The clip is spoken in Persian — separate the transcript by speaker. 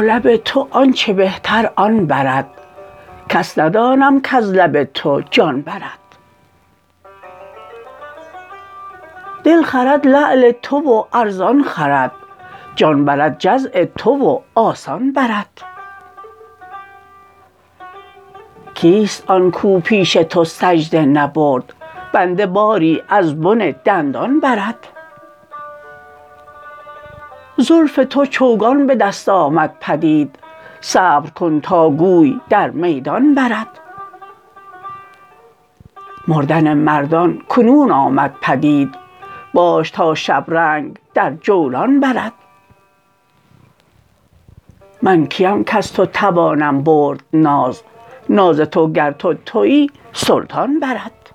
Speaker 1: لب تو آنچه بهتر آن برد کس ندانم کز لب تو جان برد. دل خرد لعل تو و ارزان خرد جان برد جزع تو و آسان برد. کیست آن کو پیش تو سجده نبرد؟ بنده باری از بن دندان برد. زلف تو چوگان به دست آمد پدید صبر کن تا گوی در میدان برد. مردن مردان کنون آمد پدید باش تا شبرنگ در جولان برد. من کیم کز تو توانم برد ناز؟ ناز تو گر تو تویی سلطان برد.